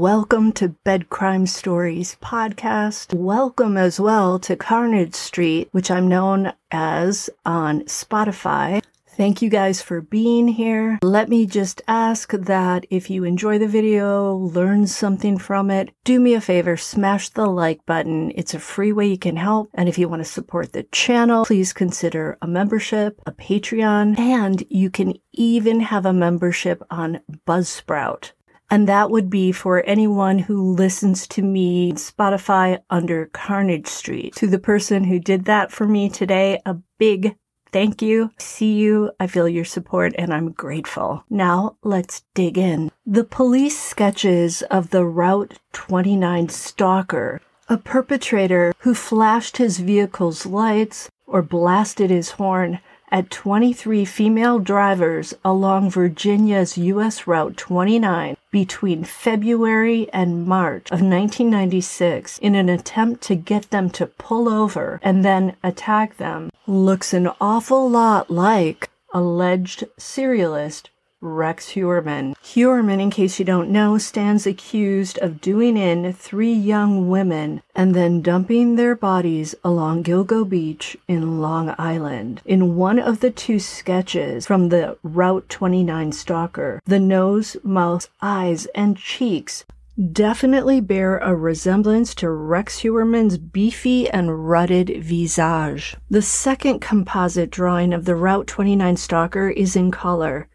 Welcome to Bed Crime Stories podcast. Welcome as well to Carnage Street, which I'm known as on Spotify. Thank you guys for being here. Let me just ask that if you enjoy the video, learn something from it, do me a favor, smash the like button. It's a free way you can help. And if you want to support the channel, please consider a membership, a Patreon, and you can even have a membership on Buzzsprout. And that would be for anyone who listens to me Spotify under Carnage Street. To the person who did that for me today, a big thank you. See you. I feel your support and I'm grateful. Now let's dig in. The police sketches of the Route 29 stalker, a perpetrator who flashed his vehicle's lights or blasted his horn at 23 female drivers along Virginia's U.S. Route 29 between February and March of 1996 in an attempt to get them to pull over and then attack them looks an awful lot like alleged serialist Rex Heuermann. Heuermann, in case you don't know, stands accused of doing in three young women and then dumping their bodies along Gilgo Beach in Long Island. In one of the two sketches from the Route 29 stalker, the nose, mouth, eyes, and cheeks definitely bear a resemblance to Rex Heuermann's beefy and rutted visage. The second composite drawing of the Route 29 stalker is in color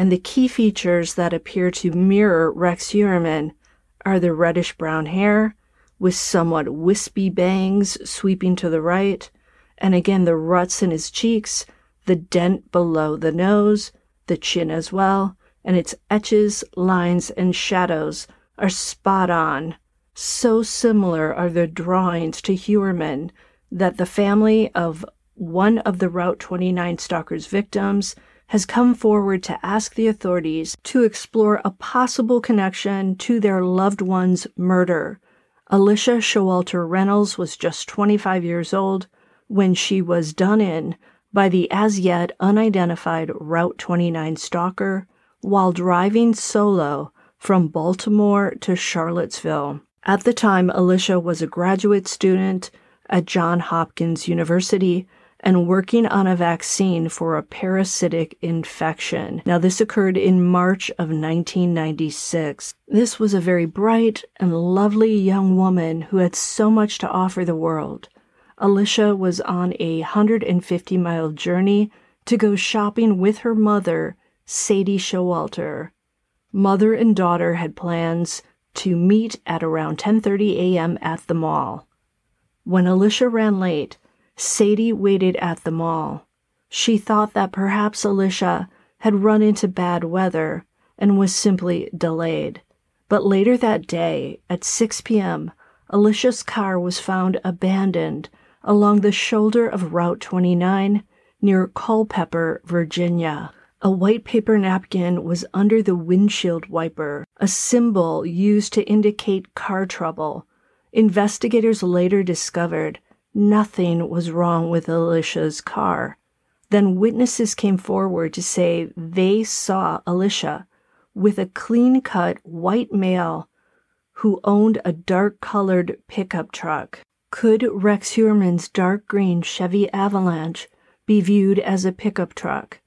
and the key features that appear to mirror Rex Heuermann are the reddish brown hair with somewhat wispy bangs sweeping to the right, and again the ruts in his cheeks, the dent below the nose, the chin as well, and its etches, lines, and shadows are spot on. So similar are the drawings to Heuermann that the family of one of the Route 29 stalker's victims has come forward to ask the authorities to explore a possible connection to their loved one's murder. Alicia Showalter Reynolds was just 25 years old when she was done in by the as yet unidentified Route 29 stalker while driving solo from Baltimore to Charlottesville. At the time, Alicia was a graduate student at Johns Hopkins University and working on a vaccine for a parasitic infection. Now, this occurred in March of 1996. This was a very bright and lovely young woman who had so much to offer the world. Alicia was on a 150 mile journey to go shopping with her mother, Sadie Showalter. Mother and daughter had plans to meet at around 10:30 a.m. at the mall. When Alicia ran late, Sadie waited at the mall. She thought that perhaps Alicia had run into bad weather and was simply delayed. But later that day, at 6 p.m., Alicia's car was found abandoned along the shoulder of Route 29 near Culpeper, Virginia. A white paper napkin was under the windshield wiper, a symbol used to indicate car trouble. Investigators later discovered nothing was wrong with Alicia's car. Then witnesses came forward to say they saw Alicia with a clean cut white male who owned a dark colored pickup truck. Could Rex Heuermann's dark green Chevy Avalanche be viewed as a pickup truck?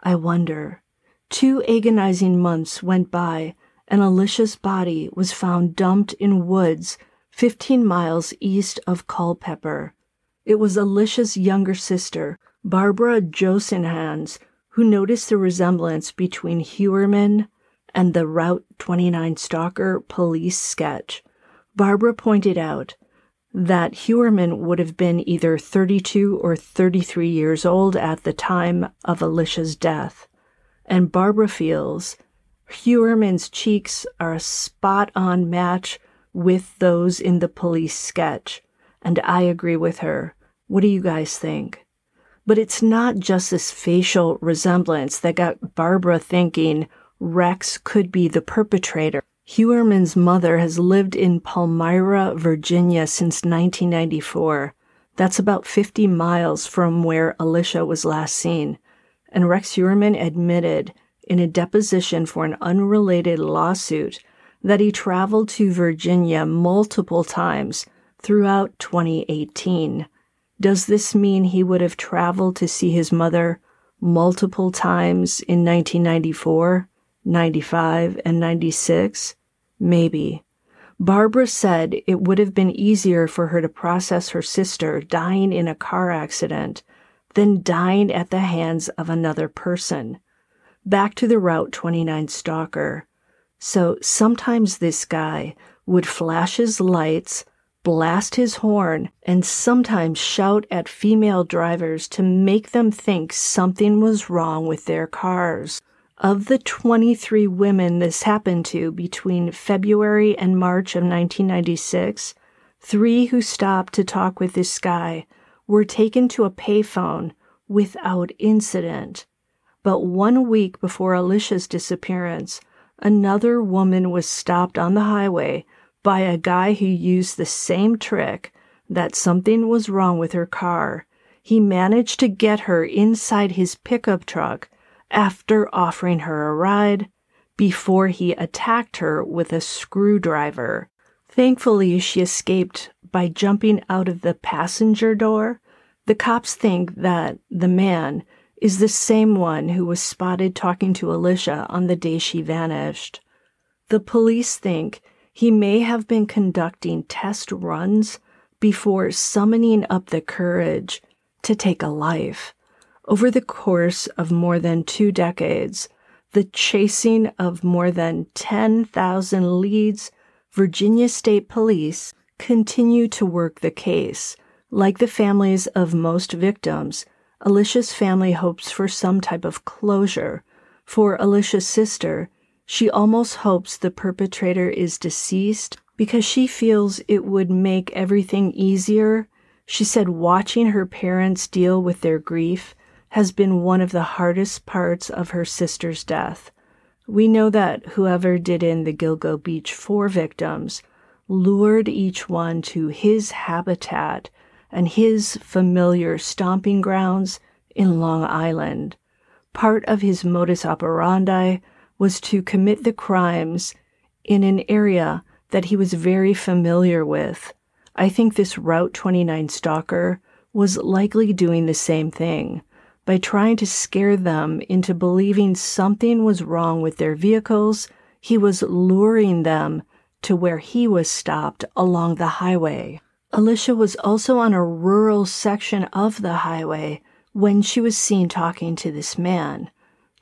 I wonder. Two agonizing months went by, and Alicia's body was found dumped in woods 15 miles east of Culpeper. It was Alicia's younger sister, Barbara Josenhans, who noticed the resemblance between Heuermann and the Route 29 stalker police sketch. Barbara pointed out that Heuermann would have been either 32 or 33 years old at the time of Alicia's death. And Barbara feels Heuermann's cheeks are a spot on match with those in the police sketch, and I agree with her. What do you guys think? But it's not just this facial resemblance that got Barbara thinking Rex could be the perpetrator. Heuermann's mother has lived in Palmyra, Virginia since 1994. That's about 50 miles from where Alicia was last seen. And Rex Heuermann admitted in a deposition for an unrelated lawsuit that he traveled to Virginia multiple times throughout 2018. Does this mean he would have traveled to see his mother multiple times in 1994, 95, and 96? Maybe. Barbara said it would have been easier for her to process her sister dying in a car accident than dying at the hands of another person. Back to the Route 29 stalker. So sometimes this guy would flash his lights, blast his horn, and sometimes shout at female drivers to make them think something was wrong with their cars. Of the 23 women this happened to between February and March of 1996, three who stopped to talk with this guy were taken to a payphone without incident. But one week before Alicia's disappearance, another woman was stopped on the highway by a guy who used the same trick that something was wrong with her car. He managed to get her inside his pickup truck after offering her a ride before he attacked her with a screwdriver. Thankfully, she escaped by jumping out of the passenger door. The cops think that the man is the same one who was spotted talking to Alicia on the day she vanished. The police think he may have been conducting test runs before summoning up the courage to take a life. Over the course of more than two decades, the chasing of more than 10,000 leads, Virginia State Police continue to work the case. Like the families of most victims, Alicia's family hopes for some type of closure. For Alicia's sister, she almost hopes the perpetrator is deceased because she feels it would make everything easier. She said watching her parents deal with their grief has been one of the hardest parts of her sister's death. We know that whoever did in the Gilgo Beach four victims lured each one to his habitat and his familiar stomping grounds in Long Island. Part of his modus operandi was to commit the crimes in an area that he was very familiar with. I think this Route 29 stalker was likely doing the same thing by trying to scare them into believing something was wrong with their vehicles. He was luring them to where he was stopped along the highway. Alicia was also on a rural section of the highway when she was seen talking to this man.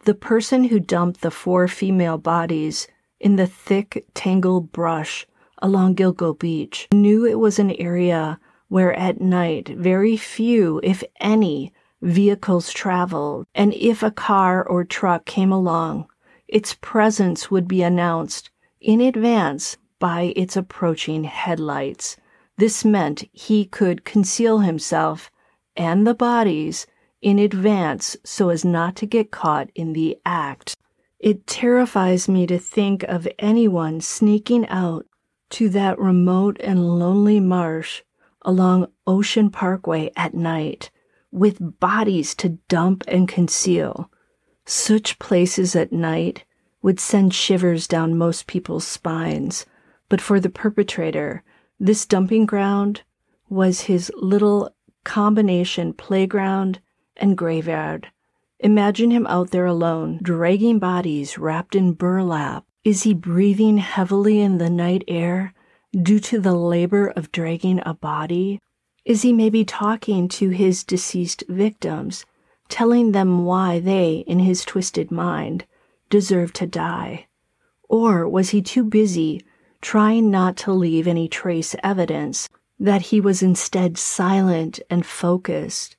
The person who dumped the four female bodies in the thick, tangled brush along Gilgo Beach knew it was an area where at night very few, if any, vehicles traveled, and if a car or truck came along, its presence would be announced in advance by its approaching headlights. This meant he could conceal himself and the bodies in advance so as not to get caught in the act. It terrifies me to think of anyone sneaking out to that remote and lonely marsh along Ocean Parkway at night with bodies to dump and conceal. Such places at night would send shivers down most people's spines, but for the perpetrator, this dumping ground was his little combination playground and graveyard. Imagine him out there alone, dragging bodies wrapped in burlap. Is he breathing heavily in the night air due to the labor of dragging a body? Is he maybe talking to his deceased victims, telling them why they, in his twisted mind, deserve to die? Or was he too busy trying not to leave any trace evidence that he was instead silent and focused?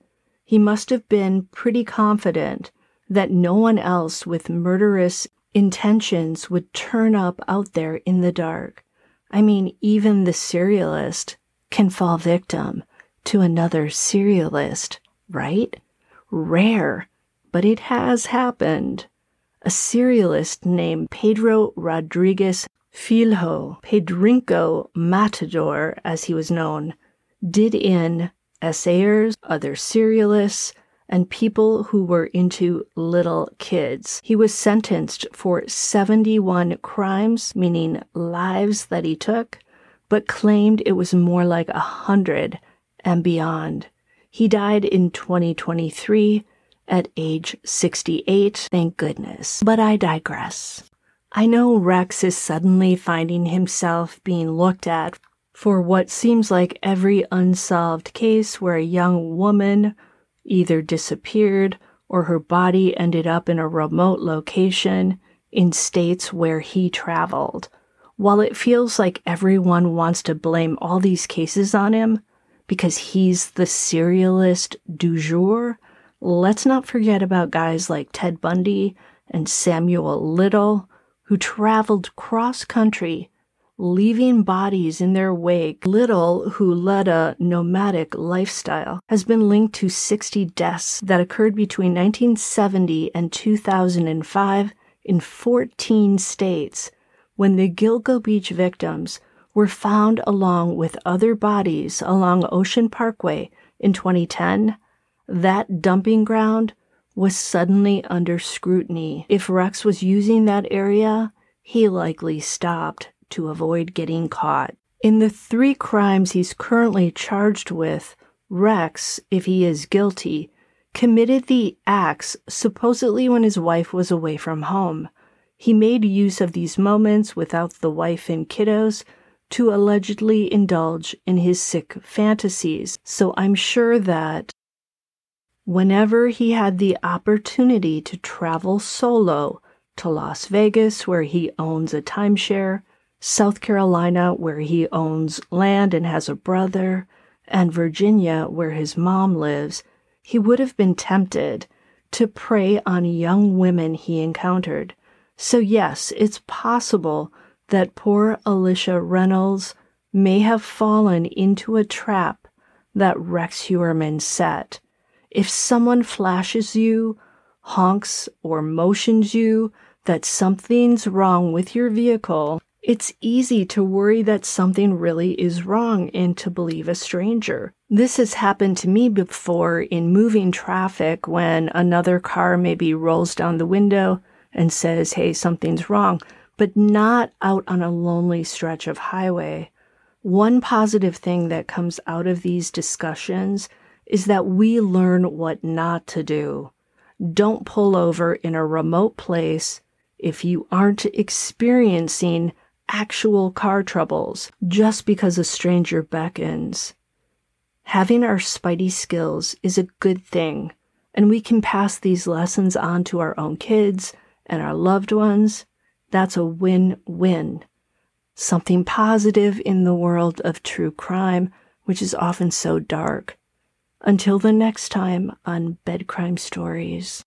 He must have been pretty confident that no one else with murderous intentions would turn up out there in the dark. I mean, even the serialist can fall victim to another serialist, right? Rare, but it has happened. A serialist named Pedro Rodriguez Filho, Pedrinho Matador, as he was known, did in essayers, other serialists, and people who were into little kids. He was sentenced for 71 crimes, meaning lives that he took, but claimed it was more like a hundred and beyond. He died in 2023 at age 68, thank goodness. But I digress. I know Rex is suddenly finding himself being looked at for what seems like every unsolved case where a young woman either disappeared or her body ended up in a remote location in states where he traveled. While it feels like everyone wants to blame all these cases on him because he's the serialist du jour, let's not forget about guys like Ted Bundy and Samuel Little, who traveled cross country leaving bodies in their wake. Little, who led a nomadic lifestyle, has been linked to 60 deaths that occurred between 1970 and 2005 in 14 states when the Gilgo Beach victims were found along with other bodies along Ocean Parkway in 2010. That dumping ground was suddenly under scrutiny. If Rex was using that area, he likely stopped to avoid getting caught. In the three crimes he's currently charged with, Rex, if he is guilty, committed the acts supposedly when his wife was away from home. He made use of these moments without the wife and kiddos to allegedly indulge in his sick fantasies. So I'm sure that whenever he had the opportunity to travel solo to Las Vegas, where he owns a timeshare, South Carolina, where he owns land and has a brother, and Virginia, where his mom lives, he would have been tempted to prey on young women he encountered. So, yes, it's possible that poor Alicia Reynolds may have fallen into a trap that Rex Heuermann set. If someone flashes you, honks, or motions you that something's wrong with your vehicle, it's easy to worry that something really is wrong and to believe a stranger. This has happened to me before in moving traffic when another car maybe rolls down the window and says, hey, something's wrong, but not out on a lonely stretch of highway. One positive thing that comes out of these discussions is that we learn what not to do. Don't pull over in a remote place if you aren't experiencing actual car troubles just because a stranger beckons. Having our spidey skills is a good thing, and we can pass these lessons on to our own kids and our loved ones. That's a win win. Something positive in the world of true crime, which is often so dark. Until the next time on Bed Crime Stories.